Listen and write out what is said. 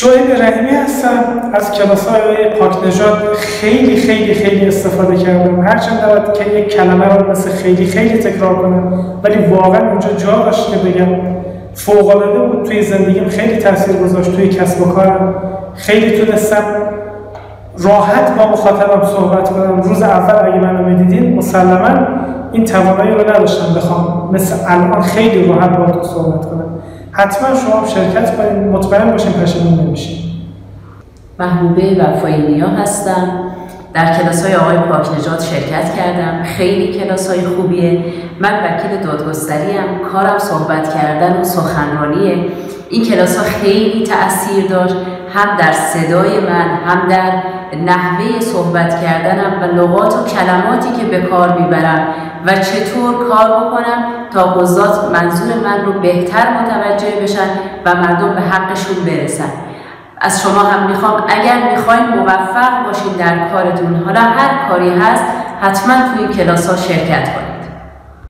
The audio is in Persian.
شعیب رحیمی هستم. از کلاس های پاک نجات خیلی خیلی خیلی استفاده کردم. هرچند دارد که یک کلمه رو مثل خیلی خیلی تکرار کنم ولی واقعا اونجا جا داشت که بگم. فوق بود توی زندگیم خیلی تاثیر گذاشت توی کسب و کارم. خیلی تونستم راحت با مخاطبم صحبت کنم. روز اول اگه منو می‌دیدین مسلما این توانایی رو نداشتم بخوام مثل الان خیلی راحت با تو صحبت کنم. حتما شما شرکت کنید مطمئن باشین پشیمون نمیشین. محبوبه وفایی هستم. در کلاس های آقای پاک نجات شرکت کردم. خیلی کلاس های خوبیه. من وکیل دادگستری هم کارم صحبت کردن و سخنرانیه. این کلاس ها خیلی تأثیر داشت هم در صدای من هم در نحوه صحبت کردنم و لغات و کلماتی که به کار می‌برم و چطور کار بکنم تا قضات منظور من رو بهتر متوجه بشن و مردم به حقشون برسن. از شما هم می‌خوام اگر می‌خواین موفق باشین در کارتون حالا هر کاری هست حتما توی کلاس ها شرکت کنید